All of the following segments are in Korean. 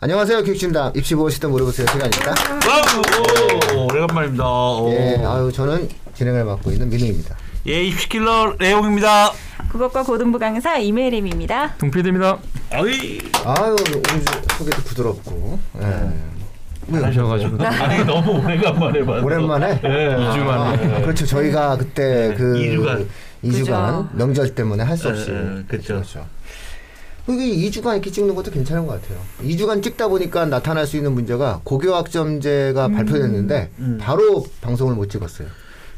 안녕하세요. 교육진담 입시 무엇이든 물어보세요 시간입니다. wow! 오, 오래간만입니다. 오. 예, 아유 저는 진행을 맡고 있는 민우입니다. 예, 입시킬러 레옹입니다. 국어과 고등부 강사 이메림입니다. 동필입니다. 어이. 아유 오늘 소개도 부드럽고. 예. 왜요? 하셔가지고 아니, 너무 오래간만에 봤어. 오랜만에. 예. 이주 만에. 아, 그렇죠. 저희가 그때 그이 주간. 이 주간 그죠. 명절 때문에 할수 예, 없이 예, 그쵸. 그렇죠. 이게 2주간 이렇게 찍는 것도 괜찮은 것 같아요. 2주간 찍다 보니까 나타날 수 있는 문제가 고교학점제가 발표됐는데 음. 바로 방송을 못 찍었어요.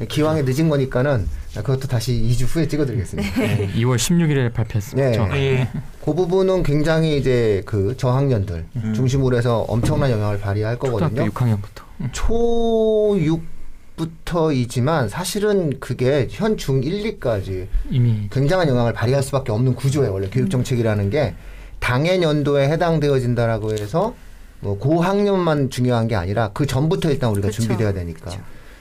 기왕에 늦은 거니까는 그것도 다시 2주 후에 찍어드리겠습니다. 2월 16일에 발표했습니다. 네. 예. 그 부분은 굉장히 이제 그 저학년들 중심으로 해서 엄청난 영향을 발휘할 초등학교 거거든요. 6학년부터. 초 6 부터이지만 사실은 그게 현 중 1, 2까지 이미 굉장한 영향을 발휘할 수밖에 없는 구조예요. 원래 교육 정책이라는 게 당해 연도에 해당되어진다라고 해서 뭐 고학년만 중요한 게 아니라 그 전부터 일단 우리가 그쵸. 준비돼야 되니까.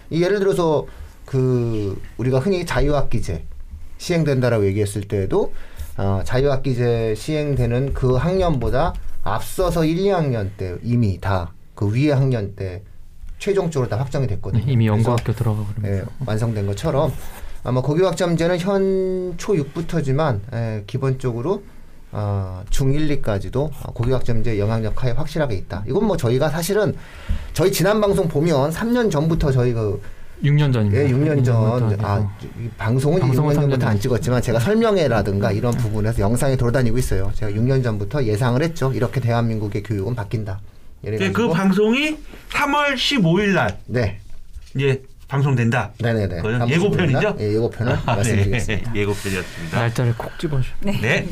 이 예를 들어서 그 우리가 흔히 자유학기제 시행된다라고 얘기했을 때에도 어, 자유학기제 시행되는 그 학년보다 앞서서 1, 2학년 때 이미 다 그 위에 학년 때 최종적으로 다 확정이 됐거든요. 이미 그래서 연구학교 들어가 예, 그러면서 완성된 것처럼 아마 고교학점제는 현 초 6부터지만 예, 기본적으로 어, 중 1, 2까지도 고교학점제 영향력 하에 확실하게 있다. 이건 뭐 저희가 사실은 저희 지난 방송 보면 3년 전부터 저희 그 6년 전입니다. 예, 6년 전 전부터 아. 이 방송은 방송은 6년 전부터 삼안년 찍었지만 제가 설명회라든가 이런 부분에서 영상이 돌아다니고 있어요. 제가 6년 전부터 예상을 했죠. 이렇게 대한민국의 교육은 바뀐다. 네, 이래가지고 그 방송이 3월 15일 날 네, 이제 방송된다. 네네네. 예고편이죠? 예, 예고편을 아, 말씀드리겠습니다. 네. 예고편이었습니다. 날짜를 콕 집어줘. 네.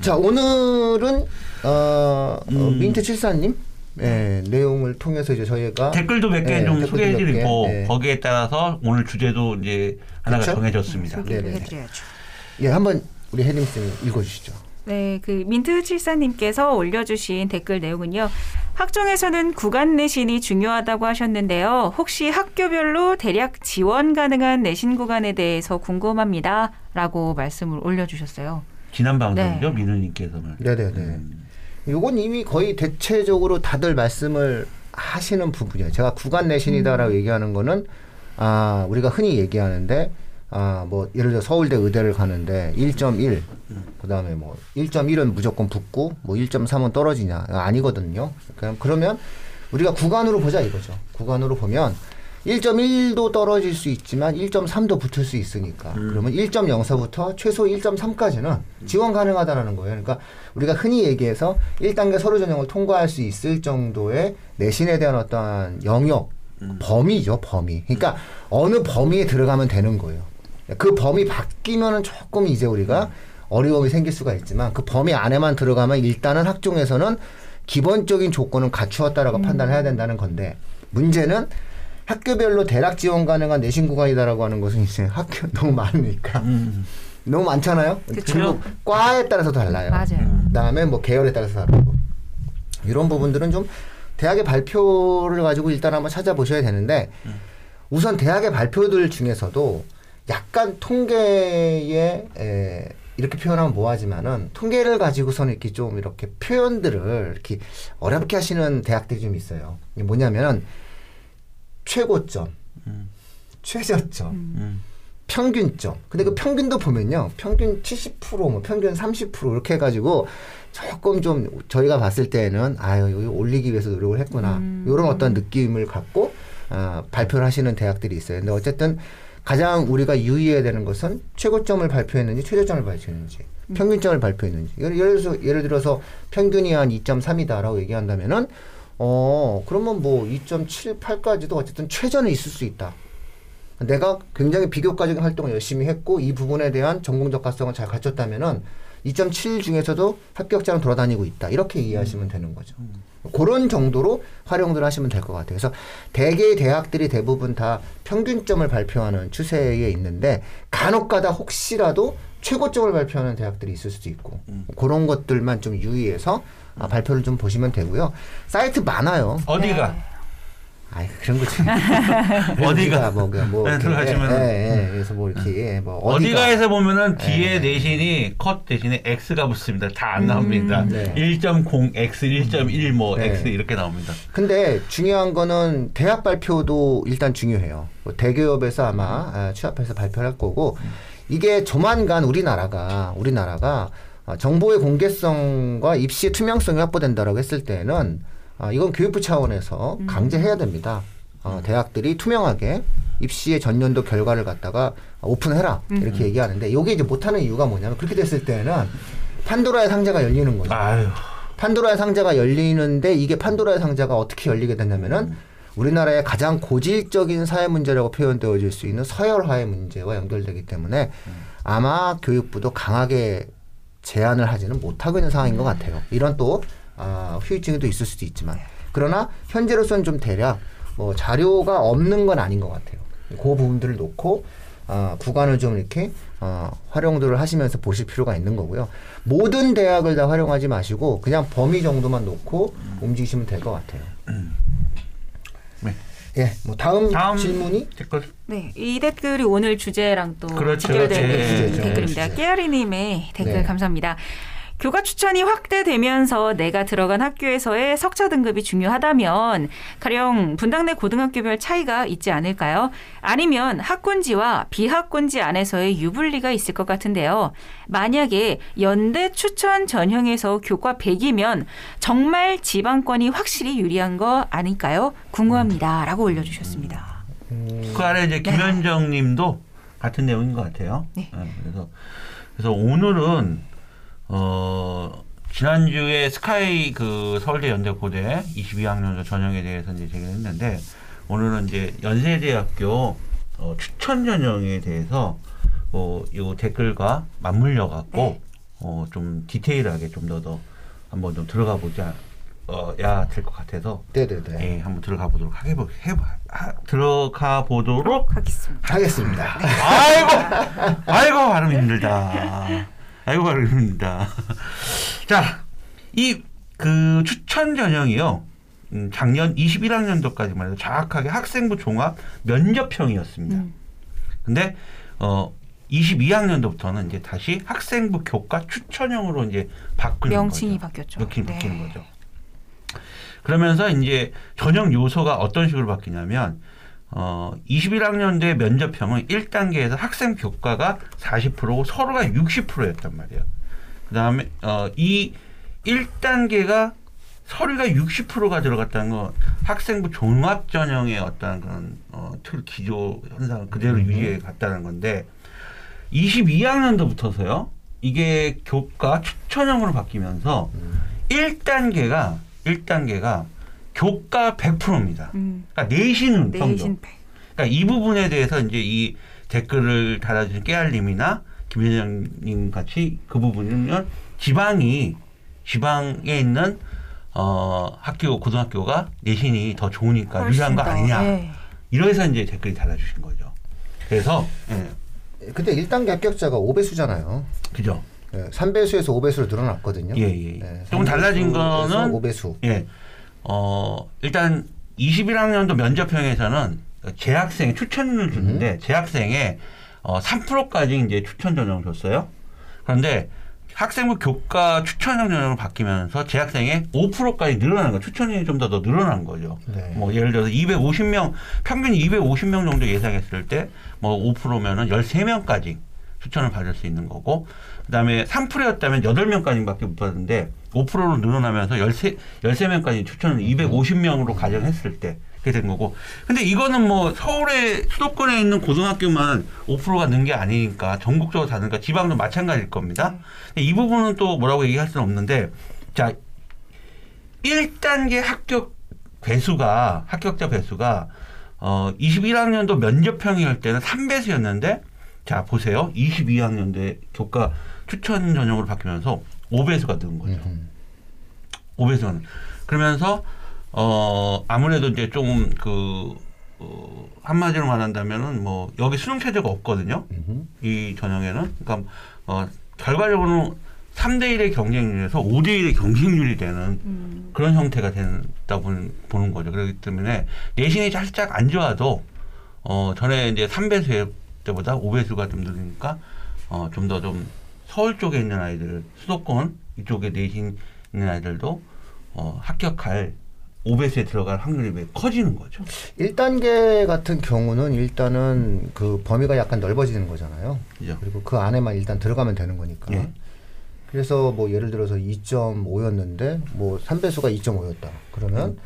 자 오늘은 어, 어, 음. 민트 칠사님 예, 내용을 통해서 이제 저희가 댓글도 몇개 네, 좀 댓글도 몇 개, 소개해드리고 네. 거기에 따라서 오늘 주제도 이제 하나가 그쵸? 정해졌습니다. 네네. 해드려야죠. 예 한번 우리 혜림 쌤 읽어주시죠. 네, 그 민트 칠사님께서 올려주신 댓글 내용은요. 학종에서는 구간 내신이 중요하다고 하셨는데요. 혹시 학교별로 대략 지원 가능한 내신 구간에 대해서 궁금합니다. 라고 말씀을 올려주셨어요. 지난 방송이죠, 네. 민우님께서는. 네네네. 음. 요건 이미 거의 대체적으로 다들 말씀을 하시는 부분이에요. 제가 구간 내신이다라고 얘기하는 거는 아 우리가 흔히 얘기하는데 아 뭐 예를 들어 서울대 의대를 가는데 1.1 그다음에 뭐 1.1은 무조건 붙고 뭐 1.3은 떨어지냐 아니거든요. 그냥 그러면 우리가 구간으로 보자 이거죠. 구간으로 보면 1.1도 떨어질 수 있지만 1.3도 붙을 수 있으니까 그러면 1.04부터 최소 1.3까지는 지원 가능하다라는 거예요. 그러니까 우리가 흔히 얘기해서 1단계 서류 전형을 통과할 수 있을 정도의 내신에 대한 어떠한 영역 범위죠, 범위. 그러니까 어느 범위에 들어가면 되는 거예요. 그 범위 바뀌면은 조금 이제 우리가 어려움이 생길 수가 있지만 그 범위 안에만 들어가면 일단은 학종에서는 기본적인 조건은 갖추었다라고 판단해야 된다는 건데 문제는 학교별로 대략 지원 가능한 내신 구간이다라고 하는 것은 이제 학교 너무 많으니까 음. 너무 많잖아요. 그리고 과에 따라서 달라요. 맞아요. 그다음에 뭐 계열에 따라서 다르고 이런 부분들은 좀 대학의 발표를 가지고 일단 한번 찾아보셔야 되는데 우선 대학의 발표들 중에서도 약간 통계에 에, 이렇게 표현하면 뭐하지만은 통계를 가지고서는 이렇게 좀 이렇게 표현들을 이렇게 어렵게 하시는 대학들이 좀 있어요. 이게 뭐냐면은 최고점, 최저점, 음. 평균점. 근데 그 평균도 보면요. 평균 70%, 뭐 평균 30% 이렇게 해가지고 조금 좀 저희가 봤을 때는 아유, 여기 올리기 위해서 노력을 했구나. 이런 어떤 느낌을 갖고 아, 발표를 하시는 대학들이 있어요. 근데 어쨌든 가장 우리가 유의해야 되는 것은 최고점을 발표했는지 최저점을 발표했는지 평균점을 발표했는지 예를, 예를 들어서 예를 들어서 평균이 한 2.3이다라고 얘기한다면은 어 그러면 뭐 2.78까지도 어쨌든 최저는 있을 수 있다. 내가 굉장히 비교과적인 활동을 열심히 했고 이 부분에 대한 전공적 가성을 잘 갖췄다면은 2.7 중에서도 합격자는 돌아다니고 있다. 이렇게 이해하시면 되는 거죠. 그런 정도로 활용들 하시면 될 것 같아요. 그래서 대개의 대학들이 대부분 다 평균점을 발표하는 추세에 있는데 간혹가다 혹시라도 최고점을 발표하는 대학들이 있을 수도 있고 그런 것들만 좀 유의해서 아, 발표를 좀 보시면 되고요. 사이트 많아요. 어디가? 네. 아이 그런 거지. 어디가? 뭐, 그 뭐, 네, 이렇게, 들어가시면은. 예, 예, 예. 그래서 뭐 이렇게 뭐 어디가 어디가에서 보면은 뒤에 예. 내신이 컷 대신에 X가 붙습니다. 다 안 나옵니다. 네. 1.0 X, 1.1뭐 네. X 이렇게 나옵니다. 근데 중요한 거는 대학 발표도 일단 중요해요. 뭐 대기업에서 아마 아, 취업해서 발표할 거고 이게 조만간 우리나라가 우리나라가 아, 정보의 공개성과 입시의 투명성이 확보된다라고 했을 때는 아, 이건 교육부 차원에서 강제해야 됩니다. 어, 대학들이 투명하게 입시의 전년도 결과를 갖다가 오픈해라 이렇게 얘기하는데 이게 이제 못하는 이유가 뭐냐면 그렇게 됐을 때는 판도라의 상자가 열리는 거죠. 아유. 판도라의 상자가 열리는데 이게 판도라의 상자가 어떻게 열리게 되냐면은 우리나라의 가장 고질적인 사회 문제라고 표현되어질 수 있는 서열화의 문제와 연결되기 때문에 아마 교육부도 강하게 제한을 하지는 못하고 있는 상황인 것 같아요. 이런 또 아, 후유증이 또 있을 수도 있지만 그러나 현재로서는 좀 대략 뭐 자료가 없는 건 아닌 것 같아요. 그 부분들을 놓고 아, 구간을 좀 이렇게 어, 활용들을 하시면서 보실 필요가 있는 거고요. 모든 대학을 다 활용하지 마시고 그냥 범위 정도만 놓고 움직이시면 될 것 같아요. 네. 예, 뭐 다음, 다음 질문이 댓글 네, 이 댓글이 오늘 주제랑 또 그렇죠. 직결되는 네, 주제죠. 댓글입니다. 주제. 깨아리님의 댓글 네. 감사합니다. 교과 추천이 확대되면서 내가 들어간 학교에서의 석차 등급이 중요하다면 가령 분당 내 고등학교별 차이가 있지 않을까요? 아니면 학군지와 비학군지 안에서의 유불리가 있을 것 같은데요. 만약에 연대 추천 전형에서 교과 100이면 정말 지방권이 확실히 유리한 거 아닐까요? 궁금합니다. 라고 올려 주셨습니다. 그 아래 이제 네. 김현정 님도 같은 내용인 것 같아요. 네. 그래서 그래서 오늘은 어 지난주에 스카이 그 서울대 연대고대 22학년도 전형에 대해서 이제 제기를 했는데 오늘은 이제 연세대학교 어, 추천 전형에 대해서 어, 요 댓글과 맞물려 갖고 네. 어, 좀 디테일하게 좀 더 더 한번 좀 들어가 보자 어, 야될 것 같아서 네네네 예, 한번 들어가 보도록 하게 해봐 하, 들어가 보도록 하겠습니다. 하겠습니다. 아이고 아이고 발음 힘들다 아이고 발음 힘들다 자 이 그 추천 전형이요 음, 작년 21학년도까지만 해도 정확하게 학생부 종합 면접형이었습니다 음. 근데 어 22학년도부터는 이제 다시 학생부 교과 추천형으로 이제 바꾸는 명칭이 거죠. 바뀌었죠. 명칭이 네. 바뀌는 거죠. 그러면서 이제 전형 요소가 어떤 식으로 바뀌냐면 어 21학년도의 면접형은 1단계에서 학생 교과가 40%고 서로가 60%였단 말이에요. 그 다음에 어 이 1단계가 서류가 60%가 들어갔다는 건 학생부 종합 전형의 어떤 그런 어, 틀 기조 현상을 그대로 유지해 갔다는 건데 22학년도부터서요. 이게 교과 추천형으로 바뀌면서 1단계가 1단계가 교과 100%입니다. 음, 그러니까 내신은 성적. 내신 팩. 그러니까 이 부분에 대해서 이제 이 댓글을 달아주신 깨알님이나 김현정님 같이 그 부분은 지방이 지방에 있는 어 학교 고등학교가 내신이 더 좋으니까 유리한 거 더, 아니냐 네. 이러해서 이제 댓글이 달아주신 거죠. 그래서 예, 근데 1단계 합격자가 5배수잖아요. 그죠. 예, 3배수에서 5배수로 늘어났거든요. 예, 예. 네, 조금 달라진 3배수에서 거는 5배수. 예. 어, 일단 21학년도 면접형에서는 재학생 추천을 주는데 재학생의 어, 3%까지 이제 추천 전형을 줬어요. 그런데 학생부 교과 추천형 전형으로 바뀌면서 재학생의 5%까지 늘어난 거 추천이 좀 더 더 늘어난 거죠. 네. 뭐 예를 들어서 250명 평균 250명 정도 예상했을 때 뭐 5%면은 13명까지 추천을 받을 수 있는 거고 그다음에 3%였다면 8명까지밖에 못 받는데 5%로 늘어나면서 13 13명까지 추천을 250명으로 가정했을 때 그렇게 된 거고. 근데 이거는 뭐 서울의 수도권에 있는 고등학교만 5%가 는 게 아니니까 전국적으로 다 는가 지방도 마찬가지일 겁니다. 이 부분은 또 뭐라고 얘기할 수는 없는데 자 1단계 합격 배수가 합격자 배수가 어 21학년도 면접형일 때는 3배수였는데 자 보세요. 22학년도에 교과 추천 전형으로 바뀌면서 5배수가 는 거죠. 음. 5배수는 그러면서 어 아무래도 이제 좀그 어, 한마디로 말한다면은 뭐 여기 수능 체제가 없거든요. 음흠. 이 전형에는 그러니까 어 결과적으로는 3대 1의 경쟁률에서 5대 1의 경쟁률이 되는 음. 그런 형태가 된다 보는, 보는 거죠. 그렇기 때문에 내신이 살짝 안 좋아도 어 전에 이제 3배수 때보다 5배수가 좀 늘으니까 어 좀 더 좀 서울 쪽에 있는 아이들 수도권 이쪽에 내신 있는 아이들도 어 합격할 5배수에 들어갈 확률이 왜 커지는 거죠. 1단계 같은 경우는 일단은 그 범위가 약간 넓어지는 거잖아요. 그죠? 그리고 그 안에만 일단 들어가면 되는 거니까. 예. 그래서 뭐 예를 들어서 2.5였는데 뭐 3배수가 2.5였다. 그러면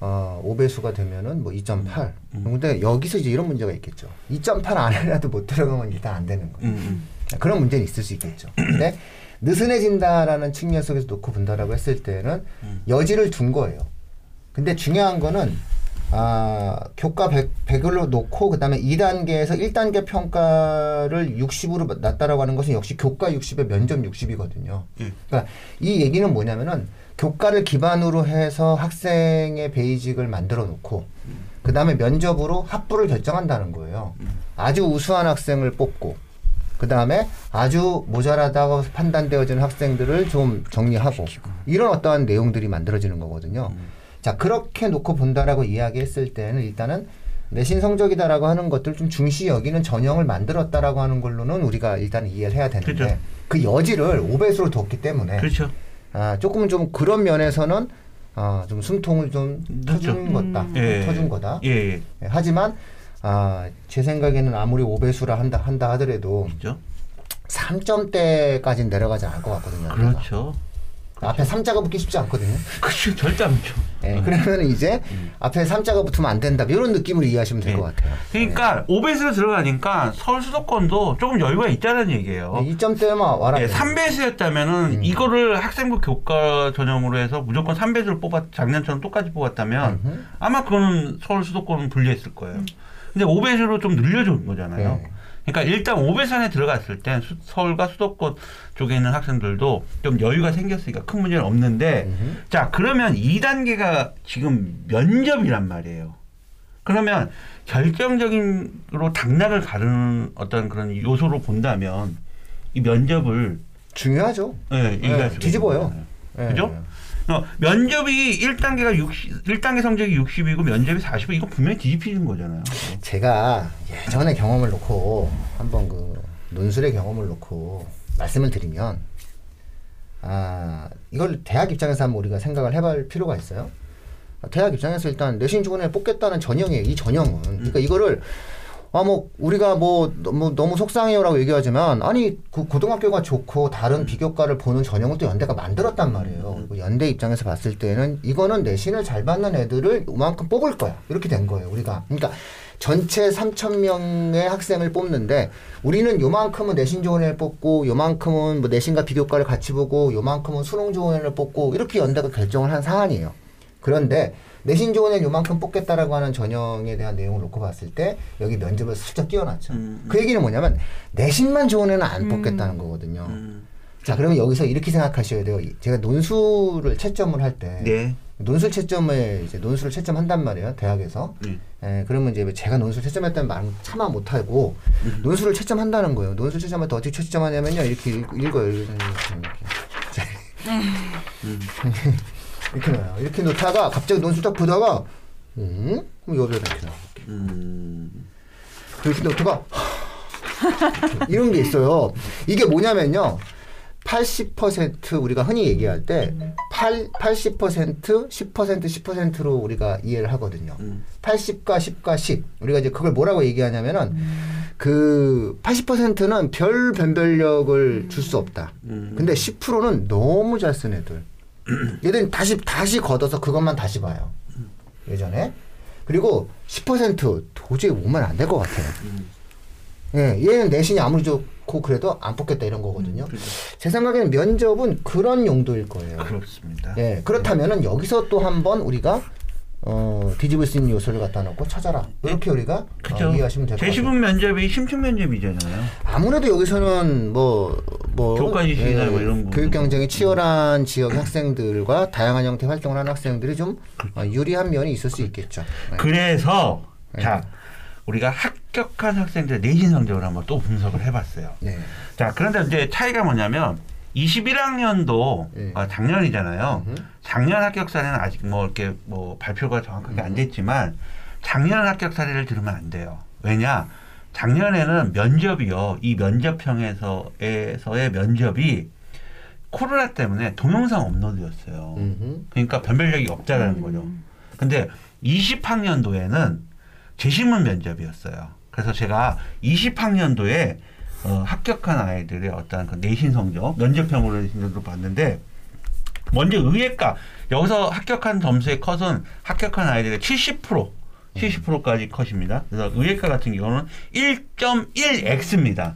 어, 5배수가 되면은 뭐 2.8. 음. 근데 여기서 이제 이런 문제가 있겠죠. 2.8 안에라도 못 들어가면 일단 안 되는 거예요. 음, 음. 그런 문제는 있을 수 있겠죠. 근데 느슨해진다라는 측면 속에서 놓고 본다라고 했을 때는 음. 여지를 둔 거예요. 근데 중요한 거는 아, 교과 100, 100으로 놓고 그다음에 2단계에서 1단계 평가를 60으로 낮다라고 하는 것은 역시 교과 60에 면접 60이거든요. 예. 그러니까 이 얘기는 뭐냐면은 교과를 기반으로 해서 학생의 베이직을 만들어 놓고 그 다음에 면접으로 합부를 결정한다는 거예요. 아주 우수한 학생을 뽑고 그 다음에 아주 모자라다고 판단되어지는 학생들을 좀 정리하고 이런 어떠한 내용들이 만들어지는 거거든요. 자 그렇게 놓고 본다라고 이야기했을 때는 일단은 내신 성적이다라고 하는 것들 좀 중시 여기는 전형을 만들었다라고 하는 걸로는 우리가 일단 이해를 해야 되는데 그죠. 그 여지를 5배수로 뒀기 때문에 그렇죠. 아, 조금은 좀 그런 면에서는 아, 좀 숨통을 좀 그렇죠. 터준 거다. 예. 터준 거다. 예, 예. 예, 하지만 아, 제 생각에는 아무리 5배수라 한다 한다 하더라도 그죠? 3점대까지는 내려가지 않을 것 같거든요. 그렇죠. 앞에 3자가 붙기 쉽지 않거든요. 그렇죠. 절대 안 죠. 예, 그러면 이제 앞에 3자가 붙으면 안 된다. 이런 느낌으로 이해하시면 될 네. 것 같아요. 그러니까 5배수로 들어가니까 서울 수도권도 조금 여유가 있다는 얘기예요. 네, 2점대만 와라. 예, 3배수였다면은 음. 이거를 학생부 교과 전형으로 해서 무조건 3배수를 뽑았 작년처럼 똑같이 뽑았다면 음흠. 아마 그거는 서울 수도권은 불리했을 거예요. 근데 5배수로 좀 늘려준 거잖아요. 네. 그러니까 일단 5배수 안에 들어갔을 때 수- 서울과 수도권 쪽에 있는 학생들도 좀 여유가 생겼으니까 큰 문제는 없는데 음흠. 자 그러면 2단계가 지금 면접이란 말이에요. 그러면 결정적인으로 당락을 가르는 어떤 그런 요소로 본다면 이 면접을 중요하죠. 네, 수가 뒤집어요. 예. 그죠? 어, 면접이 1단계가 60, 1단계 성적이 60이고 면접이 40, 이거 분명히 뒤집히는 거잖아요. 제가 예전의 경험을 놓고 한번 그 논술의 경험을 놓고 말씀을 드리면 아 이걸 대학 입장에서 한번 우리가 생각을 해볼 필요가 있어요. 대학 입장에서 일단 내신 주간에 뽑겠다는 전형이에요. 이 전형은 그러니까 이거를 아 뭐 우리가 뭐 너무 너무 속상해요라고 얘기하지만 아니 그 고등학교가 좋고 다른 비교과를 보는 전형을 또 연대가 만들었단 말이에요. 연대 입장에서 봤을 때는 이거는 내신을 잘 받는 애들을 이만큼 뽑을 거야 이렇게 된 거예요. 우리가 그러니까 전체 3천 명의 학생을 뽑는데 우리는 요만큼은 내신 좋은 애를 뽑고 요만큼은 뭐 내신과 비교과를 같이 보고 요만큼은 수능 좋은 애를 뽑고 이렇게 연대가 결정을 한 사안이에요. 그런데 내신 좋은 애 요만큼 뽑겠다라고 하는 전형에 대한 내용을 놓고 봤을 때 여기 면접을 슬쩍 띄워놨죠. 음, 그 얘기는 뭐냐면 내신만 좋은 애는 안 뽑겠다는 거거든요. 음. 자 그러면 여기서 이렇게 생각하셔야 돼요. 이- 제가 논술을 채점을 할 때 네. 논술 채점을 이제 논술을 채점한단 말이에요 대학에서. 네. 에, 그러면 이제 제가 논술 채점했다는 말은 차마 못하고 논술을 채점한다는 거예요. 논술 채점할 때 어떻게 채점하냐면요 이렇게 읽, 읽어요. 이렇게, 이렇게. 이렇게 넣어요. 이렇게 놓다가 갑자기 논술 딱 보다가 음? 그럼 여기다 이렇게 넣어. 음. 이렇게 놓다가 이런 게 있어요. 이게 뭐냐면요. 80% 우리가 흔히 얘기할 때 8, 80% 10% 10%로 우리가 이해를 하거든요. 음. 80과 10과 10. 우리가 이제 그걸 뭐라고 얘기하냐면은 그 80%는 별 변별력을 줄 수 없다. 음. 근데 10%는 너무 잘 쓴 애들. 얘들은 다시 다시 걷어서 그것만 다시 봐요. 예전에. 그리고 10% 도저히 오면 안 될 것 같아요. 음. 예, 얘는 내신이 아무리 좋고 그래도 안 뽑겠다 이런 거거든요. 그죠. 제 생각에는 면접은 그런 용도일 거예요. 그렇습니다. 예, 그렇다면은 여기서 또 한 번 우리가 어, 뒤집을 수 있는 요소를 갖다 놓고 찾아라. 이렇게 우리가 그죠. 어, 이해하시면 될것 같아요. 재시분 면접이 심층 면접이잖아요. 아무래도 여기서는 뭐, 뭐 교과 지식이나 뭐 이런. 교육 경쟁이 치열한 지역 학생들과 다양한 형태 활동을 하는 학생들이 좀 어, 유리한 면이 있을 수 있겠죠. 네. 그래서 네. 자 우리가 합격한 학생들의 내신 성적을 한번 또 분석을 해봤어요. 네. 자 그런데 이제 차이가 뭐냐면 21학년도 예. 아, 작년이잖아요. 음. 작년 합격 사례는 아직 뭐 이렇게 뭐 발표가 정확하게 안 됐지만 작년 합격 사례를 들으면 안 돼요. 왜냐? 작년에는 면접이요. 이 면접형에서에서의 면접이 코로나 때문에 동영상 업로드였어요. 음흠. 그러니까 변별력이 없다라는 거죠. 근데 20학년도에는 재신문 면접이었어요. 그래서 제가 20학년도에 어, 합격한 아이들의 어떤 그 내신 성적, 면접형으로 내신 성적을 봤는데 먼저 의예과 여기서 합격한 점수의 컷은 합격한 아이들의 70% 70%까지 컷입니다. 그래서 의예과 같은 경우는 1.1x입니다.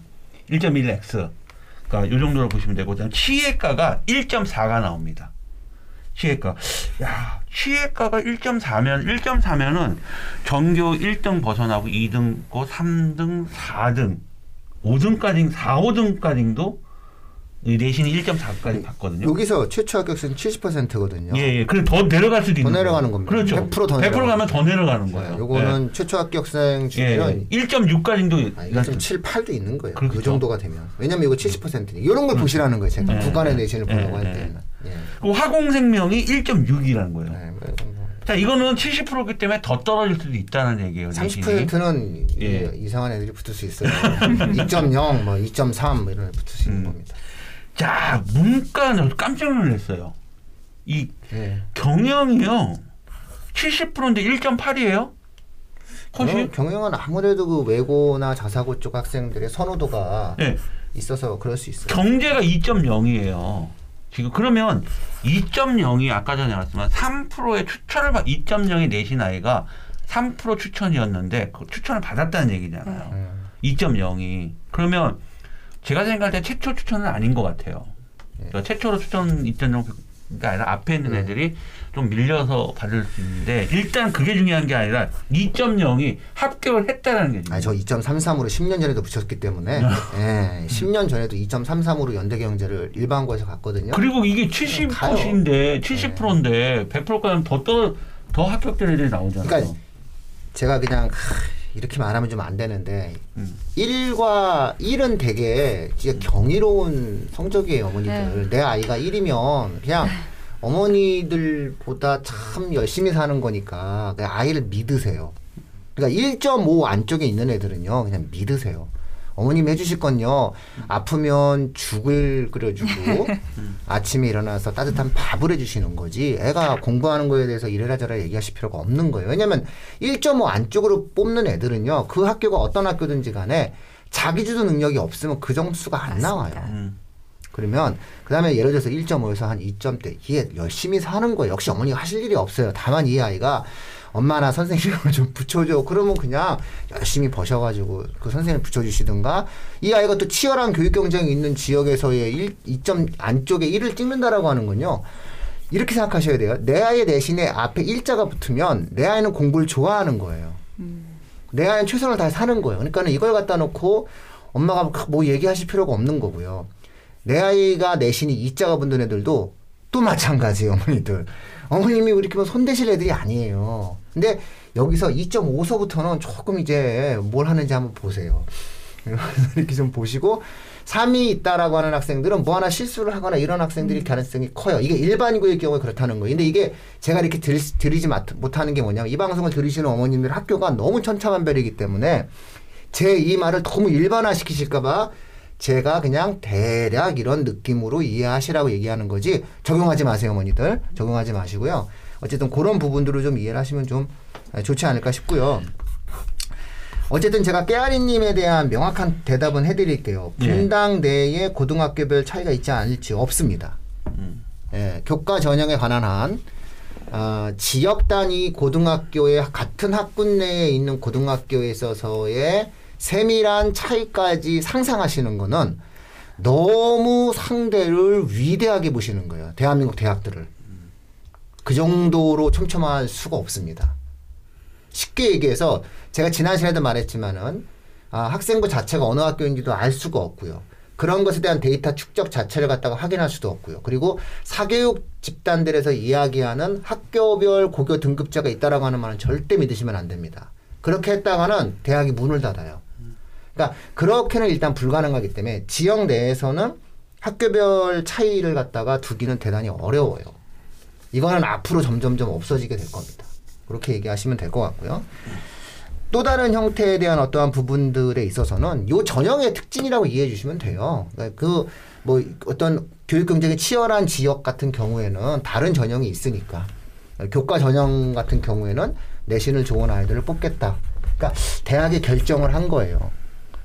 1.1x. 그러니까 이 정도로 보시면 되고 그다음 치예과가 1.4가 나옵니다. 치예과. 야, 치예과가 1.4면 1.4면은 전교 1등 벗어나고 2등, 고 3등, 4등, 5등까지 4, 5등까지도 내신이 1.4까지 봤거든요. 여기서 최초 합격수는 70%거든요. 예, 예. 그래 더 내려갈 수도 더 있는 내려가는. 겁니다. 그렇죠. 100%더 100% 내려가는 가면 더 내려가는 거예요. 네, 요거는 최초 합격생 예. 중에는 예. 1.6까지도 아, 1.7, 8도 있는 거예요. 그 그렇죠. 정도가 되면. 왜냐면 이거 70%니까. 이런 걸 보시라는 거예요. 제가 예, 구간의 예, 내신을 예, 보려고 할 예. 때는. 예. 그 화공생명이 1.6이라는 거예요. 네, 뭐. 자, 이거는 70%이기 때문에 더 떨어질 수도 있다는 얘기예요. 내신이. 30%는 예. 이상한 애들이 붙을 수 있어요. 2.0, 뭐 2.3, 뭐 이런 애 붙을 수 있는 음. 겁니다. 자, 문과는 깜짝 놀랐어요. 이 예. 경영이요. 70%인데 1.8이에요? 컷이? 경영, 경영 은 아무래도 그 외고나 자사고 쪽 학생들의 선호도가 네. 있어서 그럴 수 있어요. 경제가 2.0이에요. 지금 그러면 2.0이 아까 전에 말씀한 3%의 추천을 받 2.0의 내신 아이가 3% 추천이었는데 그 추천을 받았다는 얘기잖아요. 음. 2.0이 그러면 제가 생각할 때 최초 추천은 아닌 것 같아요. 그러니까 최초로 추천 2.0가 아니라 앞에 있는 네. 애들이 좀 밀려서 받을 수 있는데 일단 그게 중요한 게 아니라 2.0이 합격을 했다는 게 중요해요. 아니 저 2.33으로 10년 전에도 붙였기 때문에 예, 10년 전에도 2.33으로 연대경제를 일반고에서 갔거든요. 그리고 이게 가요. 70%인데 70%인데 100%까지는 더, 더, 더 합격된 애들이 나오잖아요. 그러니까 제가 그냥 하, 이렇게 말하면 좀 안 되는데 음. 1과 1은 되게 진짜 경이로운 성적이에요 어머니들. 내 아이가 1이면 그냥 어머니들보다 참 열심히 사는 거니까 그냥 아이를 믿으세요. 그러니까 1.5 안쪽에 있는 애들은요 그냥 믿으세요 어머님 해주실 건요 아프면 죽을 끓여주고 아침에 일어나서 따뜻한 밥을 해주시는 거지 애가 공부하는 거에 대해서 이래라 저래라 얘기하실 필요가 없는 거예요 왜냐면 1.5 안쪽으로 뽑는 애들은요 그 학교가 어떤 학교든지 간에 자기주도 능력이 없으면 그 점수가 안 나와요 음. 그러면 그다음에 예를 들어서 1.5에서 한 2점대 얘 열심히 사는 거예요. 역시 어머니가 하실 일이 없어요. 다만 이 아이가 엄마나 선생님을 좀 붙여줘. 그러면 그냥 열심히 버셔가지고 그 선생님 붙여주시든가 이 아이가 또 치열한 교육 경쟁이 있는 지역에서의 1, 2점 안쪽에 1을 찍는다라고 하는 건요. 이렇게 생각하셔야 돼요. 내 아이의 내신에 앞에 일자가 붙으면 내 아이는 공부를 좋아하는 거예요. 내 아이는 최선을 다해 사는 거예요. 그러니까는 이걸 갖다 놓고 엄마가 뭐 얘기하실 필요가 없는 거고요. 내 아이가 내신이 이자가 붙는 애들도 또 마찬가지예요, 어머니들. 어머님이 이렇게 뭐 손대실 애들이 아니에요. 근데 여기서 2.5서부터는 조금 이제 뭘 하는지 한번 보세요. 이렇게 좀 보시고 3이 있다라고 하는 학생들은 뭐 하나 실수를 하거나 이런 학생들이 가능성이 커요. 이게 일반고의 경우에 그렇다는 거예요. 근데 이게 제가 이렇게 들, 들이지 마- 못하는 게 뭐냐면 이 방송을 들으시는 어머님들 학교가 너무 천차만별이기 때문에 제 이 말을 너무 일반화시키실까봐 제가 그냥 대략 이런 느낌으로 이해하시라고 얘기하는 거지 적용하지 마세요, 어머니들. 적용하지 마시고요. 어쨌든 그런 부분들을 좀 이해를 하시면 좀 좋지 않을까 싶고요. 어쨌든 제가 깨아리님에 대한 명확한 대답은 해드릴게요. 예. 분당 내에 고등학교별 차이가 있지 않을지 없습니다. 예, 교과 전형에 관한 한 아, 지역 단위 고등학교의 같은 학군 내에 있는 고등학교에 있어서의 세밀한 차이까지 상상하시는 거는 너무 상대를 위대하게 보시는 거예요. 대한민국 대학들을. 그 정도로 촘촘할 수가 없습니다. 쉽게 얘기해서 제가 지난 시간에도 말했지만은 아, 학생부 자체가 어느 학교인지도 알 수가 없고요. 그런 것에 대한 데이터 축적 자체를 갖다가 확인할 수도 없고요. 그리고 사교육 집단들에서 이야기하는 학교별 고교 등급제가 있다라고 하는 말은 절대 믿으시면 안 됩니다. 그렇게 했다가는 대학이 문을 닫아요. 그러니까 그렇게는 일단 불가능하기 때문에 지역 내에서는 학교별 차이를 갖다가 두기는 대단히 어려워요. 이거는 앞으로 점점점 없어지게 될 겁니다. 그렇게 얘기하시면 될 것 같고요. 또 다른 형태에 대한 어떠한 부분들에 있어서는 요 전형의 특징이라고 이해해 주시면 돼요. 그러니까 그 뭐 어떤 교육 경쟁이 치열한 지역 같은 경우에는 다른 전형이 있으니까 교과 전형 같은 경우에는 내신을 좋은 아이들을 뽑겠다. 그러니까 대학이 결정을 한 거예요.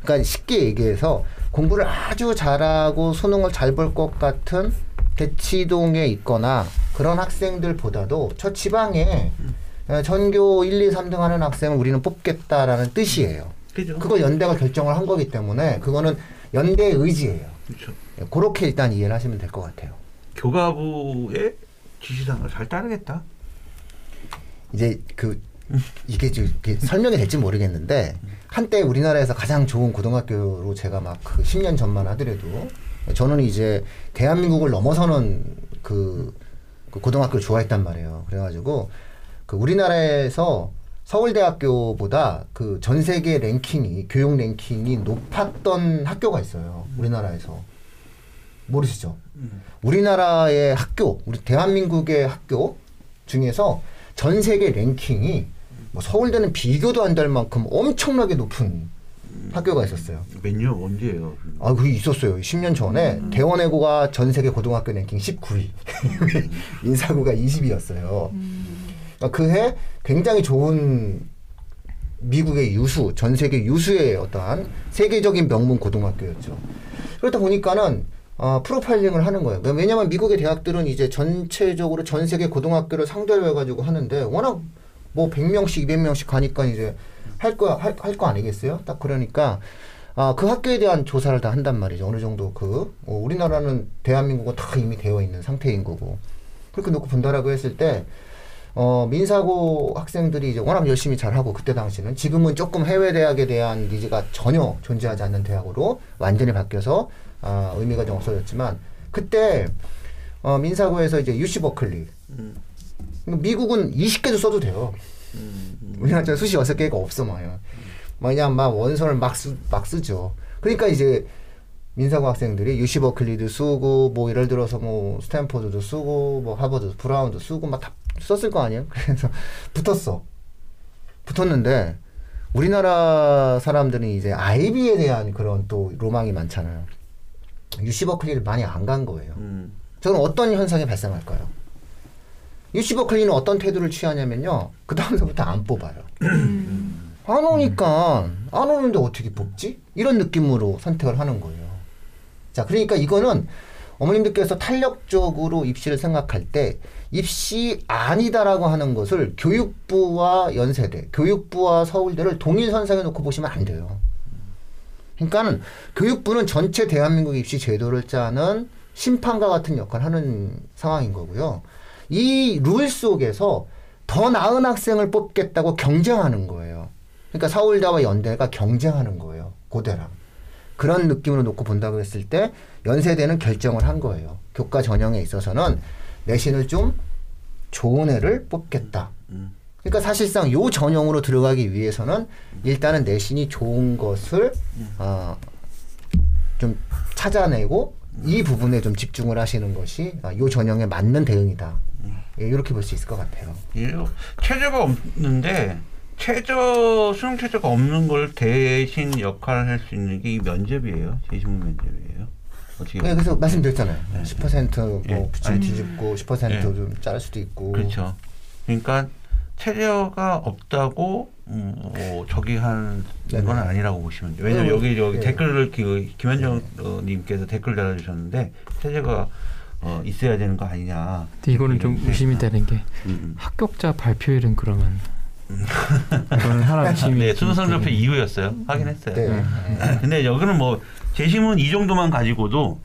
그러니까 쉽게 얘기해서 공부를 아주 잘하고 수능을 잘 볼 것 같은 대치동에 있거나 그런 학생들보다도 저 지방에 어, 전교 1, 2, 3등 하는 학생을 우리는 뽑겠다라는 뜻이에요. 그죠? 그거 연대가 결정을 한 거기 때문에 그거는 연대의 의지예요. 그렇죠. 그렇게 일단 이해를 하시면 될 것 같아요. 교가부의 지시사항을 잘 따르겠다. 이제 그 이게 좀 설명이 될지 모르겠는데 한때 우리나라에서 가장 좋은 고등학교로 제가 막 그 10년 전만 하더라도 저는 이제 대한민국을 넘어서는 그, 그 고등학교를 좋아했단 말이에요. 그래가지고 그 우리나라에서 서울대학교보다 그 전 세계 랭킹이 교육 랭킹이 높았던 학교가 있어요. 우리나라에서 모르시죠? 우리나라의 학교, 우리 대한민국의 학교 중에서 전 세계 랭킹이 뭐 서울대는 비교도 안 될 만큼 엄청나게 높은 학교가 있었어요. 몇 년 언제예요? 아, 그게 있었어요. 10년 전에 대원외고가 전 세계 고등학교 랭킹 19위, 인사고가 20위였어요. 그해 굉장히 좋은 미국의 유수, 전 세계 유수의 어떠한 세계적인 명문 고등학교였죠. 그러다 보니까는 어, 프로파일링을 하는 거예요. 왜냐하면 미국의 대학들은 이제 전체적으로 전 세계 고등학교를 상대로 해가지고 하는데 워낙 뭐 100명씩, 200명씩 가니까 이제 할 거, 할, 할거 아니겠어요? 딱 그러니까, 아, 그 학교에 대한 조사를 다 한단 말이죠. 어느 정도 그, 어, 우리나라는 대한민국은 다 이미 되어 있는 상태인 거고. 그렇게 놓고 본다라고 했을 때, 어, 민사고 학생들이 이제 워낙 열심히 잘하고, 그때 당시는. 지금은 조금 해외 대학에 대한 니즈가 전혀 존재하지 않는 대학으로 완전히 바뀌어서, 아, 의미가 좀 없어졌지만, 그때, 어, 민사고에서 이제 UC 버클리. 미국은 20개도 써도 돼요. 우리나라처럼 수시 여섯 개가 없어 마요. 그냥 막 원서를 막, 쓰, 막 쓰죠. 그러니까 이제 민사고 학생들이 유시 버클리도 쓰고 뭐 예를 들어서 뭐 스탠포드도 쓰고 뭐 하버드 브라운도 쓰고 막 다 썼을 거 아니에요. 그래서 붙었어. 붙었는데 우리나라 사람들은 이제 아이비에 대한 그런 또 로망이 많잖아요. 유시 버클리를 많이 안 간 거예요. 음. 저는 어떤 현상이 발생할까요? 유시 버클리는 어떤 태도를 취하냐면요. 그 다음서부터 안 뽑아요. 안 오니까 안 오는데 어떻게 뽑지? 이런 느낌으로 선택을 하는 거예요. 자, 그러니까 이거는 어머님들께서 탄력적으로 입시를 생각할 때 입시 아니다라고 하는 것을 교육부와 연세대, 교육부와 서울대를 동일 선상에 놓고 보시면 안 돼요. 그러니까는 교육부는 전체 대한민국 입시 제도를 짜는 심판과 같은 역할을 하는 상황인 거고요. 이 룰 속에서 더 나은 학생을 뽑겠다고 경쟁하는 거예요. 그러니까 서울대와 연대가 경쟁하는 거예요. 고대랑. 그런 느낌으로 놓고 본다고 했을 때 연세대는 결정을 한 거예요. 교과 전형에 있어서는 내신을 좀 좋은 애를 뽑겠다. 그러니까 사실상 요 전형으로 들어가기 위해서는 일단은 내신이 좋은 것을 어, 좀 찾아내고 이 부분에 좀 집중을 하시는 것이 아, 요 전형에 맞는 대응이다. 예, 이렇게 볼 수 있을 것 같아요. 예, 체제가 없는데 최저 수능 체제가 없는 걸 대신 역할을 할 수 있는 게 이 면접이에요. 재신문 면접이에요. 어떻게 네, 그래서 말씀드렸잖아요. 10%뭐 예. 붙임 아니, 뒤집고 10% 예. 좀 자를 수도 있고. 그렇죠. 그러니까 체제가 없다고 음, 뭐 저기 한 네네. 건 아니라고 보시면 돼요. 왜냐면 어, 여기 여기 예. 댓글을 그 김현정 어, 님께서 댓글 달아주셨는데 체제가 어, 있어야 되는 거 아니냐. 근데 이거는 좀 얘기했는데. 의심이 되는 게 음, 합격자 발표일은 그러면 이거는 하나 음. 의심이 네, 순서선정표 되는- 이후였어요. 확인했어요. 네. 근데 여기는 뭐 재심은 이 정도만 가지고도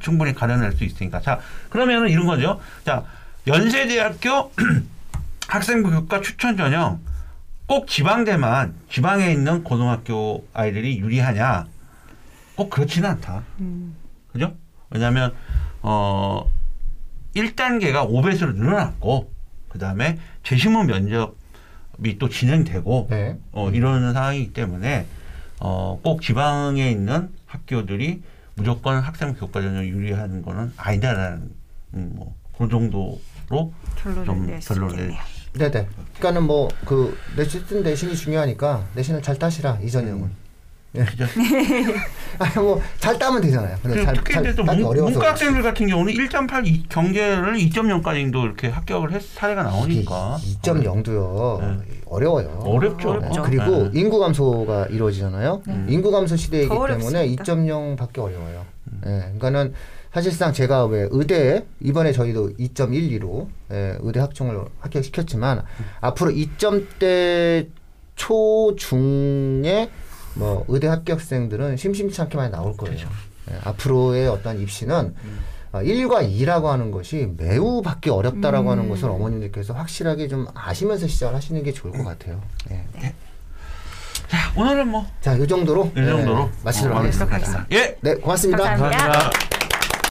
충분히 가려낼 수 있으니까. 자, 그러면은 이런 거죠. 자, 연세대학교 학생부 교과 추천 전형 꼭 지방대만 지방에 있는 고등학교 아이들이 유리하냐? 꼭 그렇지는 않다. 그죠? 왜냐하면 어 1단계가 5배수로 늘어났고 그다음에 재심문 면접이 또 진행되고 네. 어, 이러는 상황이기 때문에 어, 꼭 지방에 있는 학교들이 무조건 학생 교과 전형 유리한 거는 아니다라는 음, 뭐그 정도로 결론을 결론을. 네네. 그러니까는 뭐 그 내신 내신이 중요하니까 내신을 잘 따시라 이 전형은. 그죠? 아니 뭐잘 따면 되잖아요. 근데 잘, 특히 잘 이제 또 따기 문- 어려워서. 문과 학생들 같은 경우는 1.8 이- 경계를 2.0까지도 이렇게 합격을 했 사례가 나오니까 2.0도요 네. 어려워요. 어렵죠. 어렵죠. 그리고 네. 인구 감소가 이루어지잖아요. 네. 인구 감소 시대이기 더 때문에 어렵습니다. 2.0밖에 어려워요. 예, 그러니까는 사실상 제가 왜 의대 이번에 저희도 2.12로 예, 의대 학종을 합격시켰지만 앞으로 2점대 초중에 뭐 의대 합격생들은 심심치 않게 많이 나올 거예요. 그렇죠. 예, 앞으로의 어떤 입시는 음. 어, 1과 2라고 하는 것이 매우 받기 어렵다라고 하는 음. 것을 어머님들께서 확실하게 좀 아시면서 시작을 하시는 게 좋을 것 같아요. 예. 자 오늘은 뭐이 자, 이 정도로, 예, 정도로 마치도록 어, 하겠습니다. 하겠습니다. 예 네, 고맙습니다. 감사합니다. 감사합니다.